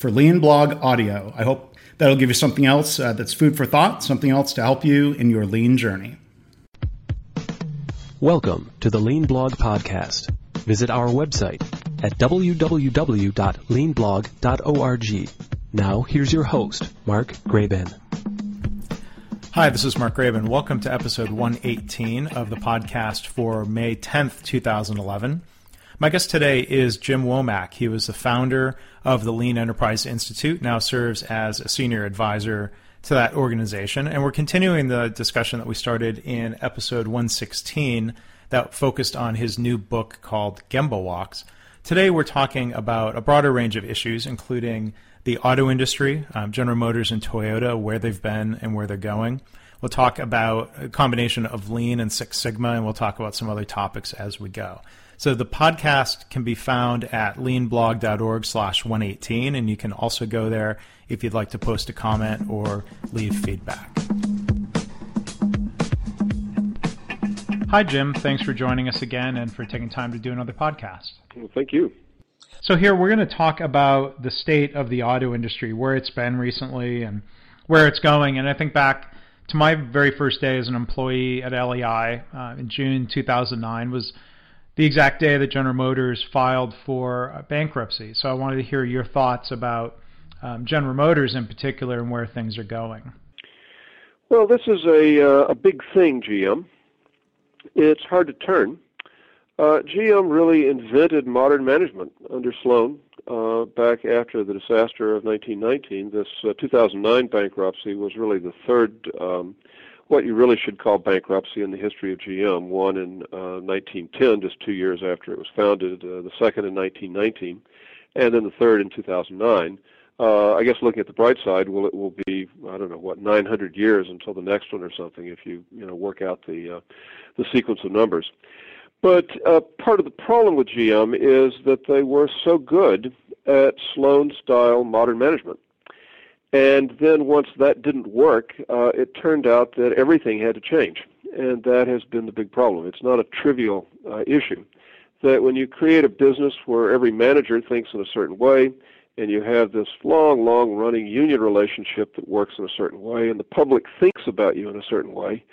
for Lean Blog Audio. I hope that'll give you something else uh, that's food for thought, something else to help you in your lean journey. Welcome to the Lean Blog Podcast. Visit our website at www.leanblog.org. Now, here's your host, Mark Graban. Hi, this is Mark Graban. Welcome to episode 118 of the podcast for May 10th, 2011. My guest today is Jim Womack. He was the founder of the Lean Enterprise Institute, now serves as a senior advisor to that organization. And we're continuing the discussion that we started in episode 116 that focused on his new book called Gemba Walks. Today we're talking about a broader range of issues, including the auto industry, um, General Motors and Toyota, where they've been and where they're going. We'll talk about a combination of Lean and Six Sigma, and we'll talk about some other topics as we go. So the podcast can be found at leanblog.org slash 118, and you can also go there if you'd like to post a comment or leave feedback. Hi, Jim. Thanks for joining us again and for taking time to do another podcast. Well, thank you. So, here we're going to talk about the state of the auto industry, where it's been recently, and where it's going. And I think back to my very first day as an employee at LEI uh, in June 2009 was the exact day that General Motors filed for bankruptcy. So I wanted to hear your thoughts about um, General Motors in particular and where things are going. Well, this is a uh, a big thing, GM. It's hard to turn. Uh, GM really invented modern management under Sloan uh, back after the disaster of 1919. This uh, 2009 bankruptcy was really the third um, what you really should call bankruptcy in the history of GM. One in uh, 1910, just two years after it was founded. Uh, the second in 1919, and then the third in 2009. Uh, I guess looking at the bright side, well, it will be I don't know what 900 years until the next one or something if you you know work out the uh, the sequence of numbers. But uh, part of the problem with GM is that they were so good at Sloan style modern management. And then once that didn't work, uh, it turned out that everything had to change. And that has been the big problem. It's not a trivial uh, issue. That when you create a business where every manager thinks in a certain way, and you have this long, long running union relationship that works in a certain way, and the public thinks about you in a certain way,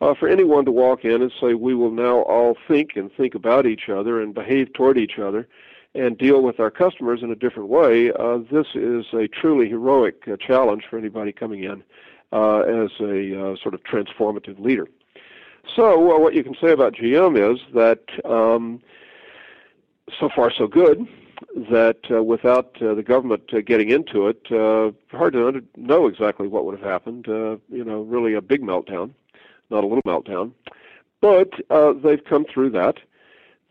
uh, for anyone to walk in and say, we will now all think and think about each other and behave toward each other and deal with our customers in a different way, uh, this is a truly heroic uh, challenge for anybody coming in uh, as a uh, sort of transformative leader. So, uh, what you can say about GM is that um, so far so good. That uh, without the government getting into it, hard to under- know exactly what would have happened. you know, really a big meltdown, not a little meltdown. But they've come through that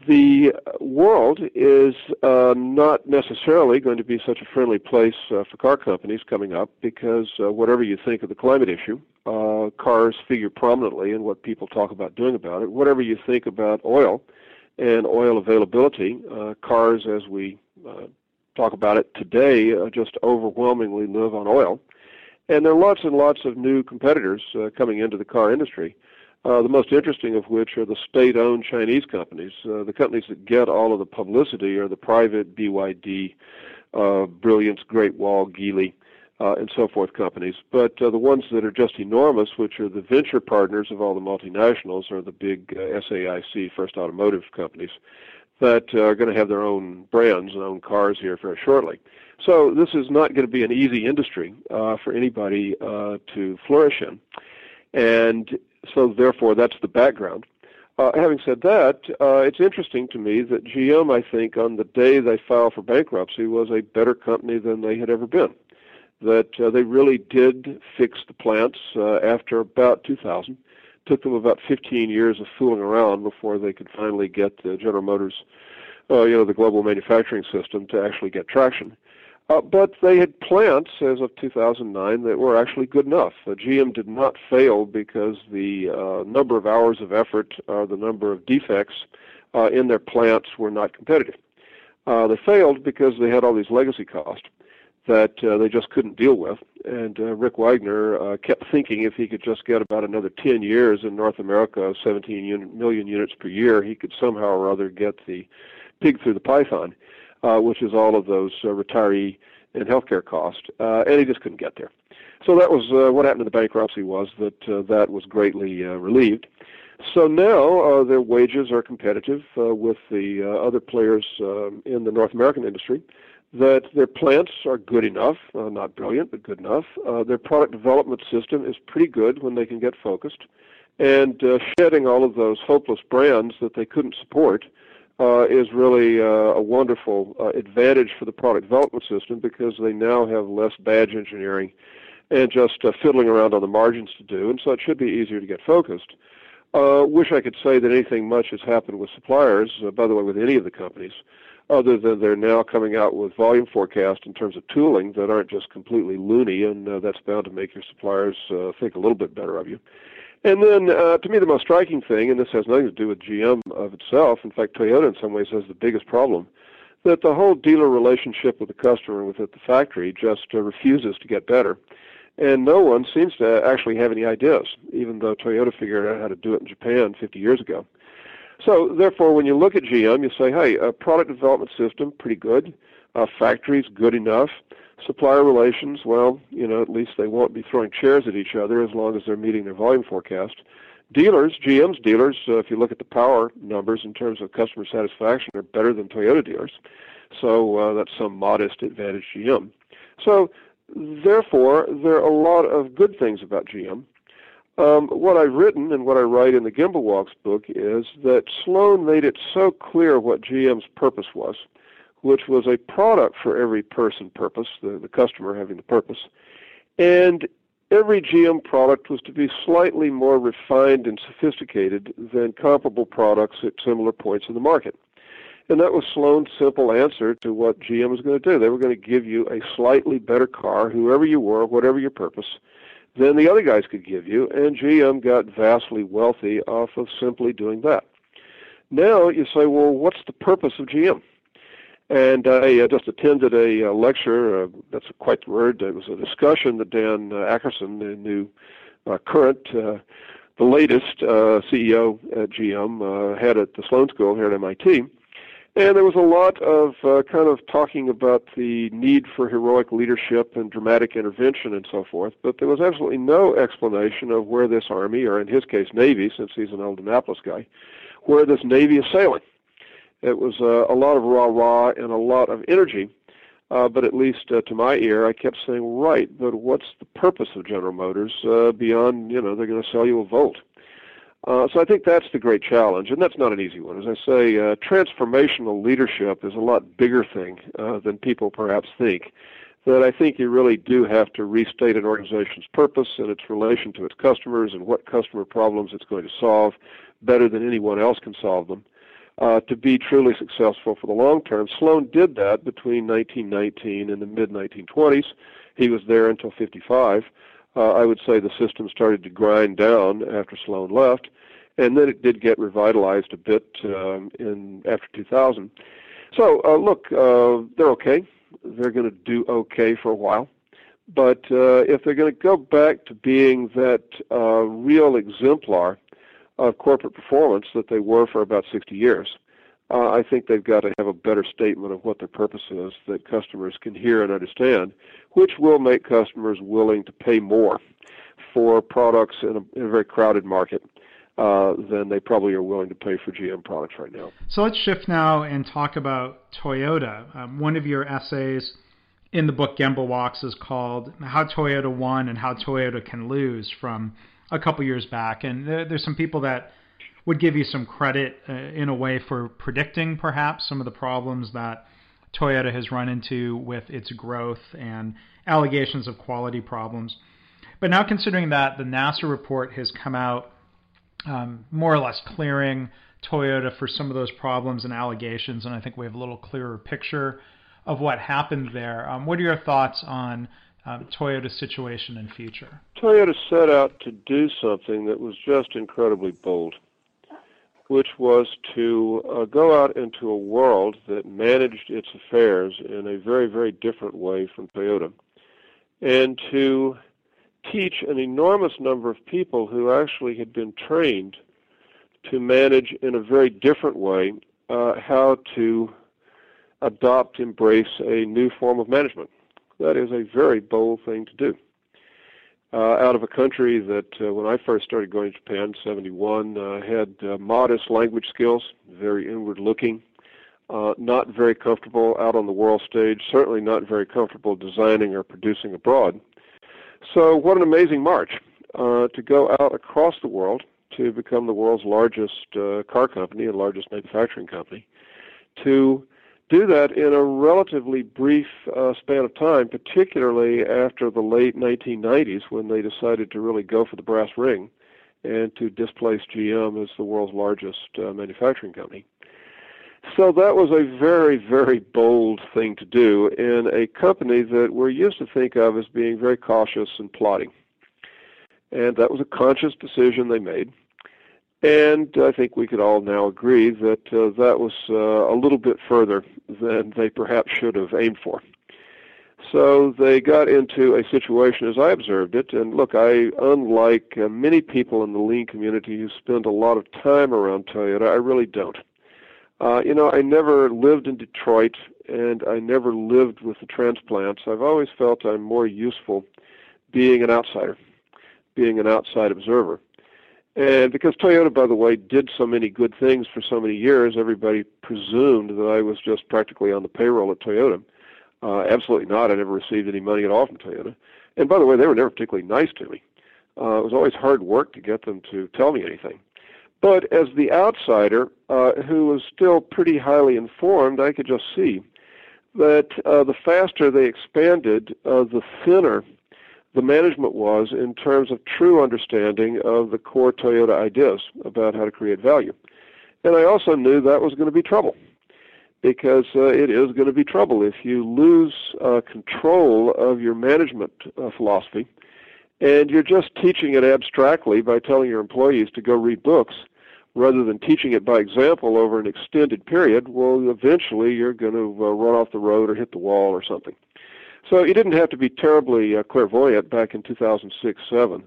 the world is uh, not necessarily going to be such a friendly place uh, for car companies coming up because uh, whatever you think of the climate issue, uh, cars figure prominently in what people talk about doing about it. Whatever you think about oil and oil availability, uh, cars, as we uh, talk about it today, just overwhelmingly live on oil. And there are lots and lots of new competitors coming into the car industry. Uh, the most interesting of which are the state-owned Chinese companies. Uh, the companies that get all of the publicity are the private BYD, uh, Brilliance, Great Wall, Geely, uh, and so forth companies. But uh, the ones that are just enormous, which are the venture partners of all the multinationals, are the big uh, SAIC, First Automotive companies, that are going to have their own brands and own cars here very shortly. So this is not going to be an easy industry uh, for anybody uh, to flourish in. And so therefore that's the background. Uh, having said that, uh, it's interesting to me that GM, I think, on the day they filed for bankruptcy, was a better company than they had ever been. That uh, they really did fix the plants uh, after about 2000. Took them about 15 years of fooling around before they could finally get General Motors, uh, you know, the global manufacturing system to actually get traction. Uh, but they had plants as of 2009 that were actually good enough. Uh, GM did not fail because the uh, number of hours of effort or the number of defects uh, in their plants were not competitive. Uh, they failed because they had all these legacy costs that uh, they just couldn't deal with. And Rick Wagoner kept thinking if he could just get about another 10 years in North America, 17 unit, million units per year, he could somehow or other get the pig through the python uh, which is all of those uh, retiree and healthcare costs, uh, and he just couldn't get there. So that was uh, what happened to the bankruptcy was that uh, that was greatly uh, relieved. So now uh, their wages are competitive uh, with the uh, other players um, in the North American industry. That their plants are good enough, uh, not brilliant, but good enough. Uh, their product development system is pretty good when they can get focused, and uh, shedding all of those hopeless brands that they couldn't support uh, is really uh, a wonderful uh, advantage for the product development system because they now have less badge engineering and just uh, fiddling around on the margins to do, and so it should be easier to get focused. Uh, wish I could say that anything much has happened with suppliers, uh, by the way, with any of the companies, other than they're now coming out with volume forecasts in terms of tooling that aren't just completely loony, and that's bound to make your suppliers think a little bit better of you. And then, uh, to me, the most striking thing, and this has nothing to do with GM of itself, in fact, Toyota in some ways has the biggest problem, that the whole dealer relationship with the customer with at the factory just uh, refuses to get better. And no one seems to actually have any ideas, even though Toyota figured out how to do it in Japan 50 years ago. So, therefore, when you look at GM, you say, hey, a product development system, pretty good. Uh, factories, good enough. Supplier relations, well, you know, at least they won't be throwing chairs at each other as long as they're meeting their volume forecast. Dealers, GM's dealers, uh, if you look at the power numbers in terms of customer satisfaction, are better than Toyota dealers. So uh, that's some modest advantage GM. So therefore, there are a lot of good things about GM. Um, what I've written and what I write in the Gemba Walks book is that Sloan made it so clear what GM's purpose was which was a product for every person purpose, the, the customer having the purpose. And every GM product was to be slightly more refined and sophisticated than comparable products at similar points in the market. And that was Sloan's simple answer to what GM was going to do. They were going to give you a slightly better car, whoever you were, whatever your purpose, than the other guys could give you. And GM got vastly wealthy off of simply doing that. Now you say, well, what's the purpose of GM? And I uh, just attended a uh, lecture. Uh, that's quite the word. It was a discussion that Dan uh, Akerson, the new uh, current, uh, the latest uh, CEO at GM, had at the Sloan School here at MIT. And there was a lot of kind of talking about the need for heroic leadership and dramatic intervention and so forth, but there was absolutely no explanation of where this Army, or in his case Navy, since he's an old Annapolis guy, where this Navy is sailing. It was uh, a lot of rah rah and a lot of energy. Uh, but at least uh, to my ear, I kept saying, right, but what's the purpose of General Motors uh, beyond, you know, they're going to sell you a Volt? Uh, so I think that's the great challenge, and that's not an easy one. As I say, uh, transformational leadership is a lot bigger thing uh, than people perhaps think. That I think you really do have to restate an organization's purpose and its relation to its customers and what customer problems it's going to solve better than anyone else can solve them uh, to be truly successful for the long term. Sloan did that between 1919 and the mid 1920s. He was there until 55. Uh, I would say the system started to grind down after Sloan left, and then it did get revitalized a bit um, in after 2000. So uh, look, uh, they're okay. They're going to do okay for a while. But uh, if they're going to go back to being that uh, real exemplar of corporate performance that they were for about 60 years. Uh, I think they've got to have a better statement of what their purpose is that customers can hear and understand, which will make customers willing to pay more for products in a, in a very crowded market. Uh, than they probably are willing to pay for GM products right now. So let's shift now and talk about Toyota. Um, one of your essays in the book Gemba Walks is called How Toyota Won and How Toyota Can Lose from a couple years back. And there, there's some people that would give you some credit uh, in a way for predicting perhaps some of the problems that Toyota has run into with its growth and allegations of quality problems. But now, considering that the NASA report has come out um, more or less clearing Toyota for some of those problems and allegations, and I think we have a little clearer picture of what happened there. Um, what are your thoughts on um, Toyota's situation and future? Toyota set out to do something that was just incredibly bold, which was to uh, go out into a world that managed its affairs in a very, very different way from Toyota, and to teach an enormous number of people who actually had been trained to manage in a very different way uh, how to adopt, embrace a new form of management. That is a very bold thing to do. Uh, out of a country that, uh, when I first started going to Japan, 71, uh, had uh, modest language skills, very inward looking, uh, not very comfortable out on the world stage, certainly not very comfortable designing or producing abroad. So, what an amazing march uh, to go out across the world to become the world's largest car company and largest manufacturing company, to do that in a relatively brief uh, span of time, particularly after the late 1990s when they decided to really go for the brass ring and to displace GM as the world's largest uh, manufacturing company. So that was a very, very bold thing to do in a company that we're used to think of as being very cautious and plotting. And that was a conscious decision they made. And I think we could all now agree that uh, that was uh, a little bit further than they perhaps should have aimed for. So they got into a situation as I observed it. And look, I, unlike uh, many people in the lean community who spend a lot of time around Toyota, I really don't. Uh, you know, I never lived in Detroit and I never lived with the transplants. I've always felt I'm more useful being an outsider, being an outside observer. And because Toyota, by the way, did so many good things for so many years, everybody presumed that I was just practically on the payroll at Toyota. Uh, absolutely not. I never received any money at all from Toyota. And by the way, they were never particularly nice to me. Uh, it was always hard work to get them to tell me anything. But as the outsider, uh, who was still pretty highly informed, I could just see that uh, the faster they expanded, uh, the thinner the management was in terms of true understanding of the core Toyota ideas about how to create value. And I also knew that was going to be trouble because uh, it is going to be trouble if you lose uh, control of your management uh, philosophy and you're just teaching it abstractly by telling your employees to go read books rather than teaching it by example over an extended period, well, eventually you're going to uh, run off the road or hit the wall or something. So you didn't have to be terribly uh, clairvoyant back in 2006-7.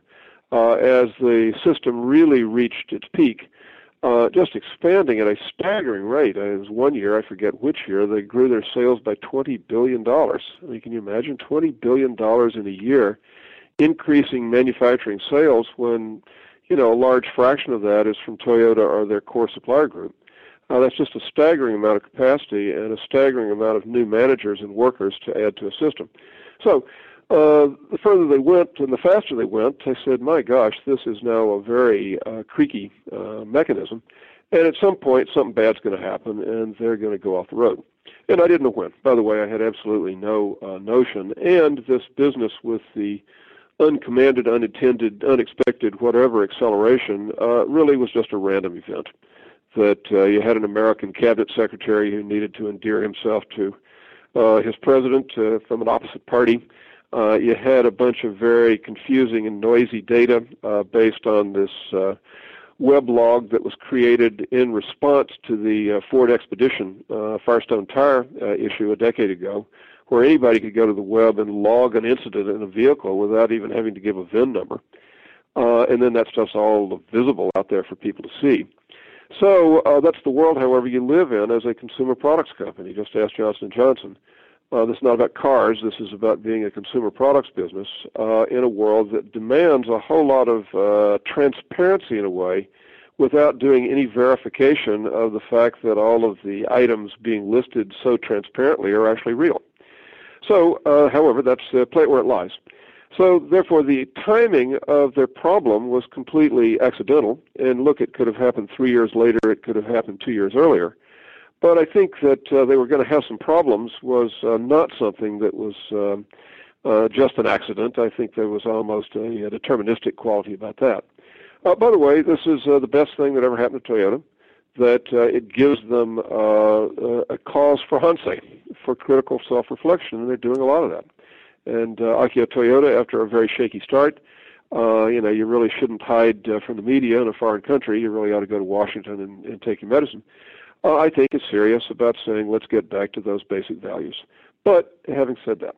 Uh, as the system really reached its peak, uh, just expanding at a staggering rate. As one year, I forget which year, they grew their sales by $20 billion. I mean, can you imagine $20 billion in a year increasing manufacturing sales when, you know, a large fraction of that is from Toyota or their core supplier group? Uh, that's just a staggering amount of capacity and a staggering amount of new managers and workers to add to a system. So uh, the further they went and the faster they went, I said, my gosh, this is now a very uh, creaky uh, mechanism. And at some point, something bad's going to happen, and they're going to go off the road. And I didn't know when. By the way, I had absolutely no uh, notion. And this business with the uncommanded, unintended, unexpected, whatever acceleration uh, really was just a random event that uh, you had an American cabinet secretary who needed to endear himself to uh, his president uh, from an opposite party. Uh, you had a bunch of very confusing and noisy data uh, based on this uh, weblog that was created in response to the uh, Ford Expedition uh, Firestone Tire uh, issue a decade ago, where anybody could go to the web and log an incident in a vehicle without even having to give a VIN number. Uh, and then that stuff's all visible out there for people to see. So uh, that's the world, however, you live in as a consumer products company. Just ask Johnson Johnson. Uh, this is not about cars. This is about being a consumer products business uh, in a world that demands a whole lot of uh, transparency in a way, without doing any verification of the fact that all of the items being listed so transparently are actually real. So, uh, however, that's uh, play it where it lies. So, therefore, the timing of their problem was completely accidental. And look, it could have happened three years later. It could have happened two years earlier. But I think that uh, they were going to have some problems was uh, not something that was um, uh, just an accident. I think there was almost a, a deterministic quality about that. Uh, by the way, this is uh, the best thing that ever happened to Toyota. That uh, it gives them uh, a cause for hindsight, for critical self-reflection, and they're doing a lot of that. And Akio Toyoda, after a very shaky start, uh, you know, you really shouldn't hide uh, from the media in a foreign country. You really ought to go to Washington and, and take your medicine. Uh, I think is serious about saying let's get back to those basic values. But having said that,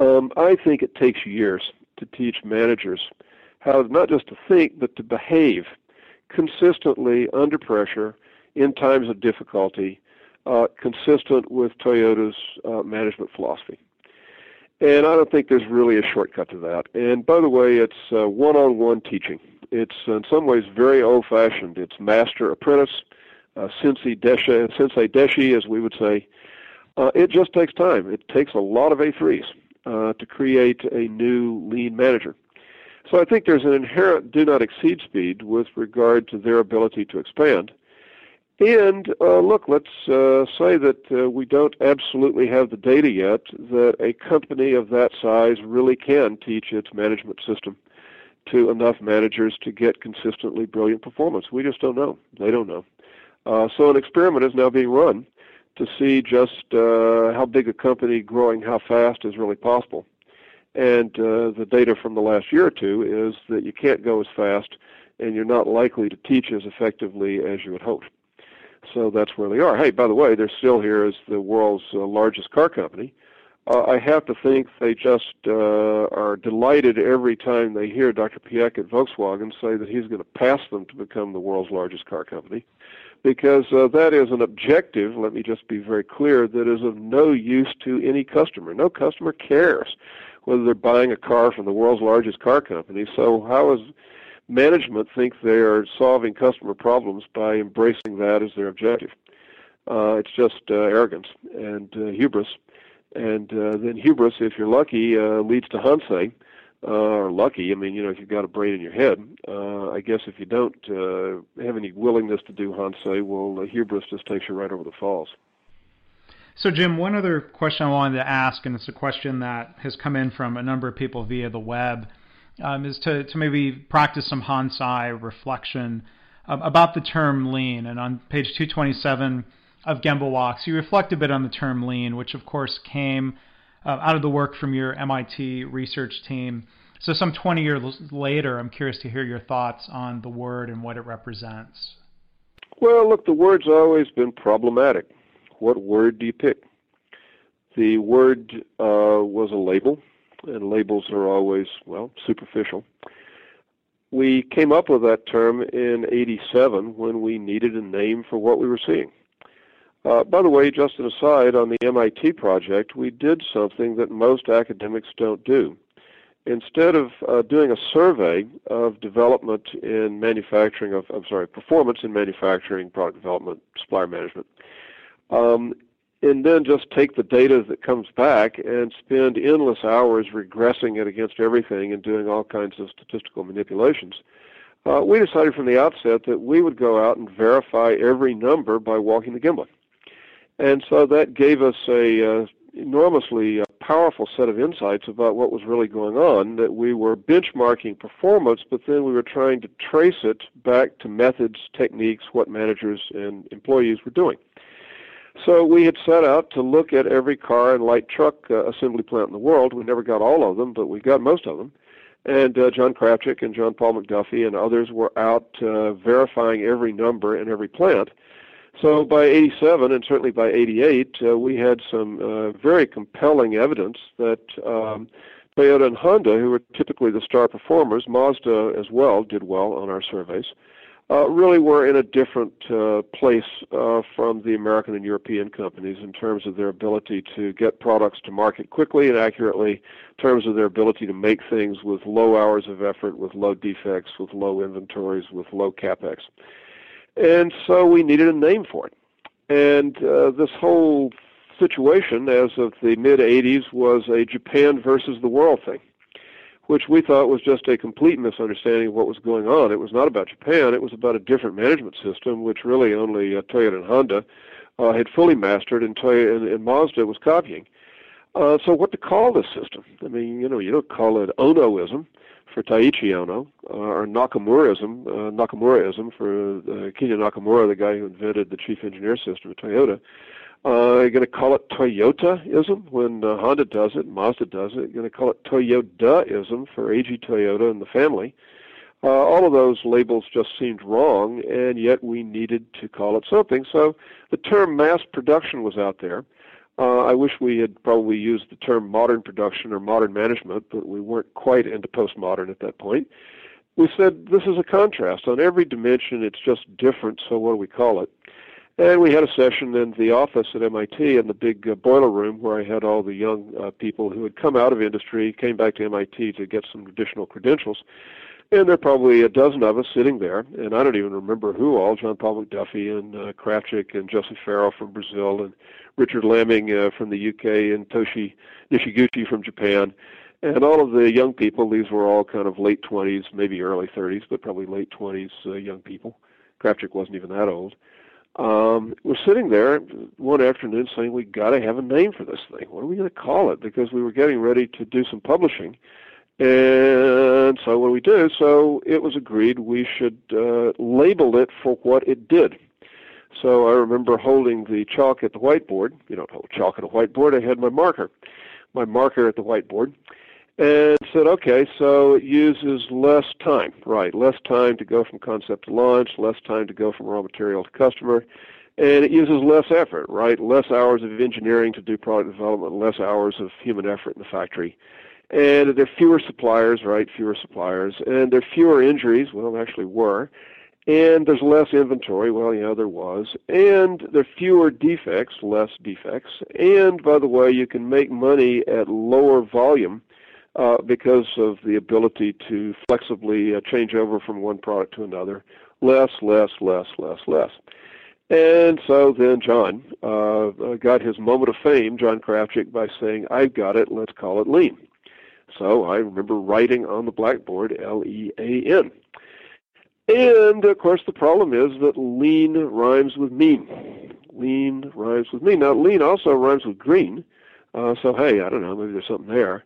um, I think it takes years to teach managers how not just to think, but to behave consistently under pressure in times of difficulty, uh, consistent with Toyota's uh, management philosophy. And I don't think there's really a shortcut to that. And by the way, it's uh, one-on-one teaching. It's in some ways very old-fashioned. It's master-apprentice, uh, sensei deshi, sensei deshi, as we would say. Uh, it just takes time. It takes a lot of A3s uh, to create a new lean manager. So I think there's an inherent do not exceed speed with regard to their ability to expand. And uh, look, let's uh, say that uh, we don't absolutely have the data yet that a company of that size really can teach its management system to enough managers to get consistently brilliant performance. We just don't know. They don't know. Uh, so an experiment is now being run to see just uh, how big a company growing how fast is really possible. And uh, the data from the last year or two is that you can't go as fast and you're not likely to teach as effectively as you would hope. So that's where they are. Hey, by the way, they're still here as the world's uh, largest car company. Uh, I have to think they just uh, are delighted every time they hear Dr. Piëch at Volkswagen say that he's going to pass them to become the world's largest car company because uh, that is an objective, let me just be very clear, that is of no use to any customer. No customer cares whether they're buying a car from the world's largest car company. So how is management think they are solving customer problems by embracing that as their objective? Uh, it's just uh, arrogance and uh, hubris. And uh, then hubris, if you're lucky, uh, leads to Hansei uh, or lucky. I mean, you know, if you've got a brain in your head. I guess if you don't have any willingness to do Hansei, well, hubris just takes you right over the falls. So, Jim, one other question I wanted to ask, and it's a question that has come in from a number of people via the web, um, is to, to maybe practice some Hansei reflection um, about the term lean. And on page 227 of Gemba Walks, you reflect a bit on the term lean, which of course came uh, out of the work from your MIT research team. So, some 20 years later, I'm curious to hear your thoughts on the word and what it represents. Well, look, the word's always been problematic. What word do you pick? The word uh, was a label, and labels are always, well, superficial. We came up with that term in 87 when we needed a name for what we were seeing. Uh, by the way, just an aside, on the MIT project, we did something that most academics don't do. Instead of uh, doing a survey of development in manufacturing, of, I'm sorry, performance in manufacturing, product development, supplier management, um, and then just take the data that comes back and spend endless hours regressing it against everything and doing all kinds of statistical manipulations, uh, we decided from the outset that we would go out and verify every number by walking the Gemba. And so that gave us a uh, enormously uh, powerful set of insights about what was really going on, that we were benchmarking performance, but then we were trying to trace it back to methods, techniques, what managers and employees were doing. So we had set out to look at every car and light truck uh, assembly plant in the world. We never got all of them, but we got most of them. And uh, John Krafcik and John Paul MacDuffie and others were out uh, verifying every number in every plant. So by 87 and certainly by 88, uh, we had some uh, very compelling evidence that um, Toyota and Honda, who were typically the star performers, Mazda as well did well on our surveys, uh, really were in a different uh, place uh, from the American and European companies in terms of their ability to get products to market quickly and accurately, in terms of their ability to make things with low hours of effort, with low defects, with low inventories, with low capex. And so we needed a name for it. And uh, this whole situation as of the mid 80s was a Japan versus the world thing, which we thought was just a complete misunderstanding of what was going on. It was not about Japan, it was about a different management system, which really only uh, Toyota and Honda uh, had fully mastered, and, Toyota, and, and Mazda was copying. Uh, so, what to call this system? I mean, you know, you don't call it Ohnoism for Taiichi Ohno, uh, or Nakamuraism, uh, Nakamuraism for uh, Kenya Nakamura, the guy who invented the chief engineer system at Toyota. Uh, you're going to call it Toyotaism when uh, Honda does it, Mazda does it. You're going to call it Toyodaism for Eiji Toyoda and the family. Uh, all of those labels just seemed wrong, and yet we needed to call it something. So the term mass production was out there. Uh, I wish we had probably used the term modern production or modern management, but we weren't quite into postmodern at that point. We said this is a contrast. On every dimension, it's just different, so what do we call it? And we had a session in the office at MIT in the big uh, boiler room where I had all the young uh, people who had come out of industry, came back to MIT to get some additional credentials. And there are probably a dozen of us sitting there, and I don't even remember who all, John Paul MacDuffie and uh, Krafcik and José Ferro from Brazil and Richard Lamming uh, from the UK and Toshi Nishiguchi from Japan. And all of the young people, these were all kind of late 20s, maybe early 30s, but probably late 20s uh, young people. Krafcik wasn't even that old. Um, we're sitting there one afternoon saying we got to have a name for this thing. What are we going to call it? Because we were getting ready to do some publishing and so what do we do? So it was agreed we should uh, label it for what it did. So I remember holding the chalk at the whiteboard. You don't hold chalk at a whiteboard. I had my marker, my marker at the whiteboard, and said, okay, so it uses less time, right? Less time to go from concept to launch, less time to go from raw material to customer, and it uses less effort, right? Less hours of engineering to do product development, less hours of human effort in the factory and there are fewer suppliers, right? Fewer suppliers, and there are fewer injuries. Well, actually were, and there's less inventory. Well, yeah, there was, and there are fewer defects, less defects, and by the way, you can make money at lower volume uh, because of the ability to flexibly uh, change over from one product to another. Less, less, less, less, less. And so then John uh, uh got his moment of fame, John Krafcik, by saying, I've got it, let's call it lean. So I remember writing on the blackboard L-E-A-N. And of course the problem is that lean rhymes with mean. Lean rhymes with mean. Now lean also rhymes with green. Uh, so hey, I don't know, maybe there's something there.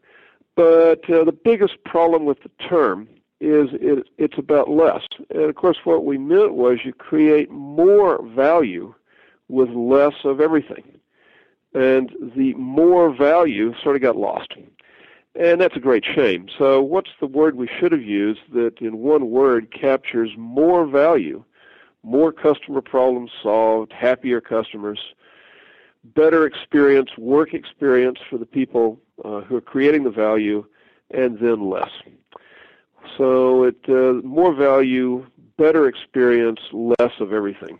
But uh, the biggest problem with the term is it, it's about less. And of course what we meant was you create more value with less of everything. And the more value sort of got lost. And that's a great shame. So, what's the word we should have used that in one word captures more value, more customer problems solved, happier customers, better experience, work experience for the people uh, who are creating the value, and then less. So, it uh, more value, better experience, less of everything.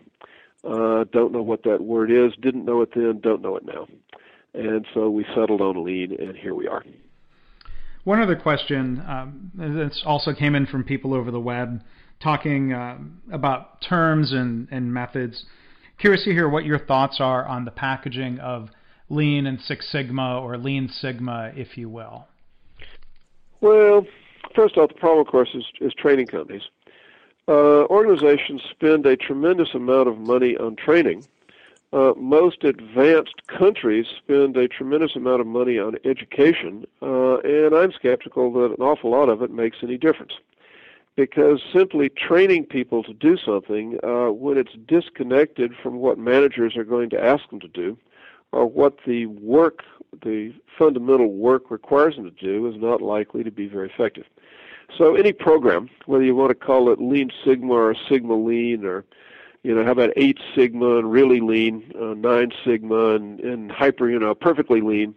Uh, don't know what that word is. Didn't know it then. Don't know it now. And so we settled on lean, and here we are. One other question um, this also came in from people over the web talking uh, about terms and, and methods. Curious to hear what your thoughts are on the packaging of Lean and Six Sigma or Lean Sigma, if you will. Well, first off, the problem, of course, is, is training companies. Uh, organizations spend a tremendous amount of money on training uh, most advanced countries spend a tremendous amount of money on education, uh, and I'm skeptical that an awful lot of it makes any difference. Because simply training people to do something uh, when it's disconnected from what managers are going to ask them to do, or what the work, the fundamental work requires them to do, is not likely to be very effective. So any program, whether you want to call it Lean Sigma or Sigma Lean or you know, how about eight sigma and really lean, uh, nine sigma and, and hyper, you know, perfectly lean,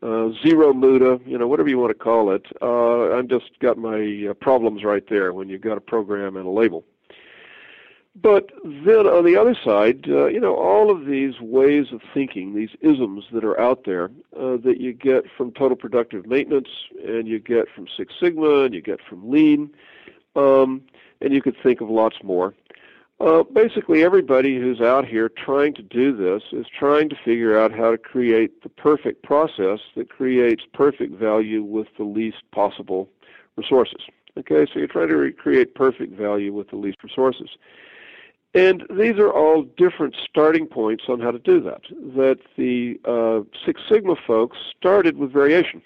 uh, zero muda, you know, whatever you want to call it. Uh, I've just got my uh, problems right there when you've got a program and a label. But then on the other side, uh, you know, all of these ways of thinking, these isms that are out there uh, that you get from total productive maintenance and you get from Six Sigma and you get from lean, um, and you could think of lots more Uh, basically, everybody who's out here trying to do this is trying to figure out how to create the perfect process that creates perfect value with the least possible resources. Okay, so you're trying to recreate perfect value with the least resources. And these are all different starting points on how to do that. That the uh, Six Sigma folks started with variation.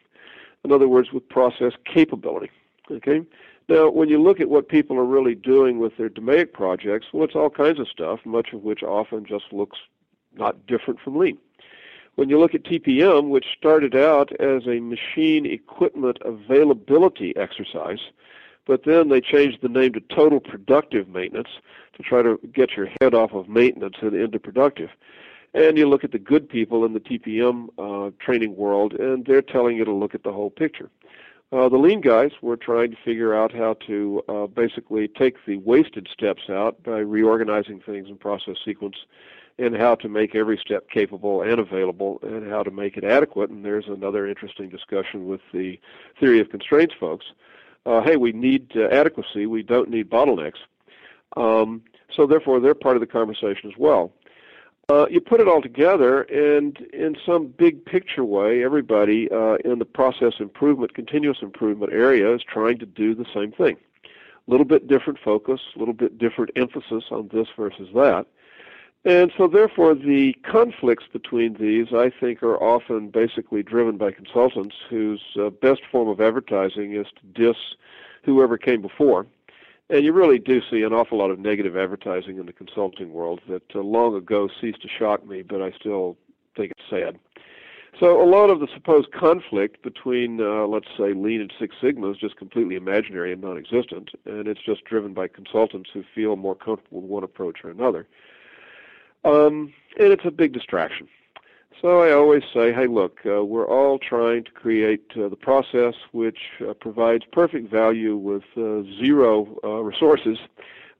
In other words, with process capability. Okay. Now, when you look at what people are really doing with their DMAIC projects, well, it's all kinds of stuff, much of which often just looks not different from Lean. When you look at TPM, which started out as a machine equipment availability exercise, but then they changed the name to total productive maintenance to try to get your head off of maintenance and into productive. And you look at the good people in the TPM uh, training world, and they're telling you to look at the whole picture. Uh, the lean guys were trying to figure out how to uh, basically take the wasted steps out by reorganizing things in process sequence and how to make every step capable and available and how to make it adequate. And there's another interesting discussion with the theory of constraints folks uh, hey, we need uh, adequacy, we don't need bottlenecks. Um, so therefore, they're part of the conversation as well. Uh, you put it all together, and in some big picture way, everybody uh, in the process improvement, continuous improvement area is trying to do the same thing. A little bit different focus, a little bit different emphasis on this versus that. And so, therefore, the conflicts between these, I think, are often basically driven by consultants whose uh, best form of advertising is to diss whoever came before. And you really do see an awful lot of negative advertising in the consulting world that uh, long ago ceased to shock me, but I still think it's sad. So a lot of the supposed conflict between, uh, let's say, Lean and Six Sigma is just completely imaginary and non-existent, and it's just driven by consultants who feel more comfortable with one approach or another. Um, and it's a big distraction. So I always say, hey, look, uh, we're all trying to create uh, the process which uh, provides perfect value with uh, zero uh, resources.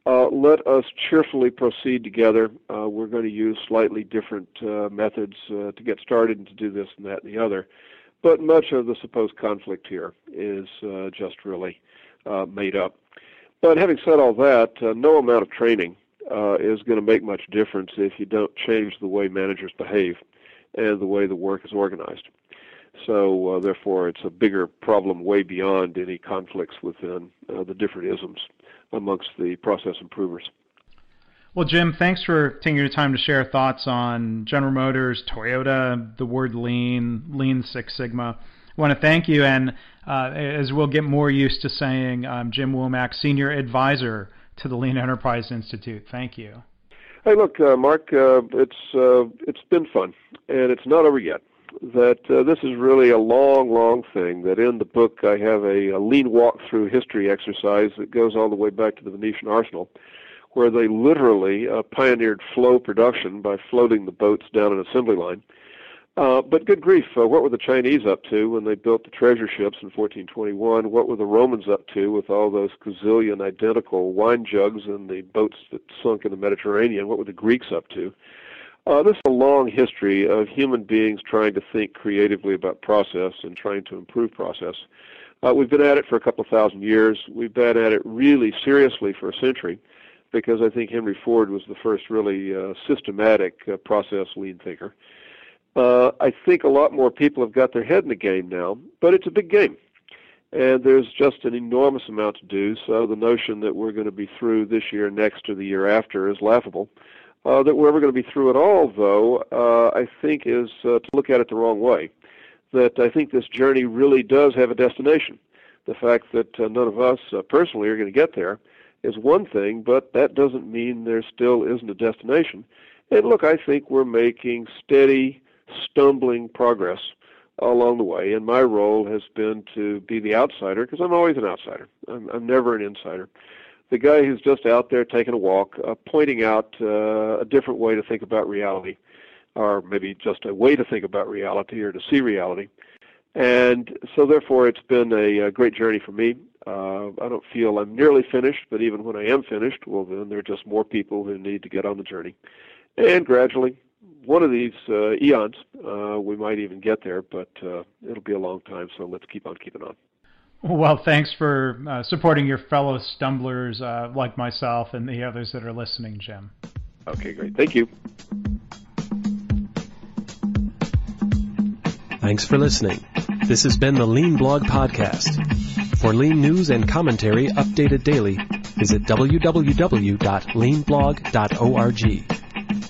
Uh, let us cheerfully proceed together. we're going to use slightly different methods to get started and to do this and that and the other. But much of the supposed conflict here is just really made up. But having said all that, no amount of training uh, is going to make much difference if you don't change the way managers behave and the way the work is organized. So, uh, therefore, it's a bigger problem way beyond any conflicts within uh, the different isms amongst the process improvers. Well, Jim, thanks for taking your time to share thoughts on General Motors, Toyota, the word lean, Lean Six Sigma. I want to thank you, and uh, as we'll get more used to saying, um, Jim Womack, Senior Advisor to the Lean Enterprise Institute. Thank you. Hey, look, uh, Mark, uh, it's uh, it's been fun, and it's not over yet. That uh, this is really a long, long thing. That in the book I have a, a lean walk-through history exercise that goes all the way back to the Venetian Arsenal, where they literally uh, pioneered flow production by floating the boats down an assembly line uh, but good grief, uh, what were the Chinese up to when they built the treasure ships in 1421? What were the Romans up to with all those gazillion identical wine jugs and the boats that sunk in the Mediterranean? What were the Greeks up to? Uh, this is a long history of human beings trying to think creatively about process and trying to improve process. Uh, we've been at it for a couple thousand years. We've been at it really seriously for a century because I think Henry Ford was the first really uh, systematic process lean thinker. Uh, I think a lot more people have got their head in the game now, but it's a big game. And there's just an enormous amount to do, so the notion that we're going to be through this year, next, or the year after is laughable. Uh, that we're ever going to be through it all, though, uh, I think is uh, to look at it the wrong way. That I think this journey really does have a destination. The fact that uh, none of us uh, personally are going to get there is one thing, but that doesn't mean there still isn't a destination. And look, I think we're making steady, stumbling progress along the way. And my role has been to be the outsider because I'm always an outsider. I'm, I'm never an insider. The guy who's just out there taking a walk, uh, pointing out uh, a different way to think about reality, or maybe just a way to think about reality or to see reality. And so, therefore, it's been a, a great journey for me. Uh, I don't feel I'm nearly finished, but even when I am finished, well, then there are just more people who need to get on the journey. And gradually, one of these uh, eons, uh, we might even get there, but uh, it'll be a long time. So let's keep on keeping on. Well, thanks for uh, supporting your fellow stumblers uh, like myself and the others that are listening, Jim. Okay, great. Thank you. Thanks for listening. This has been the Lean Blog Podcast. For lean news and commentary updated daily, visit www.leanblog.org.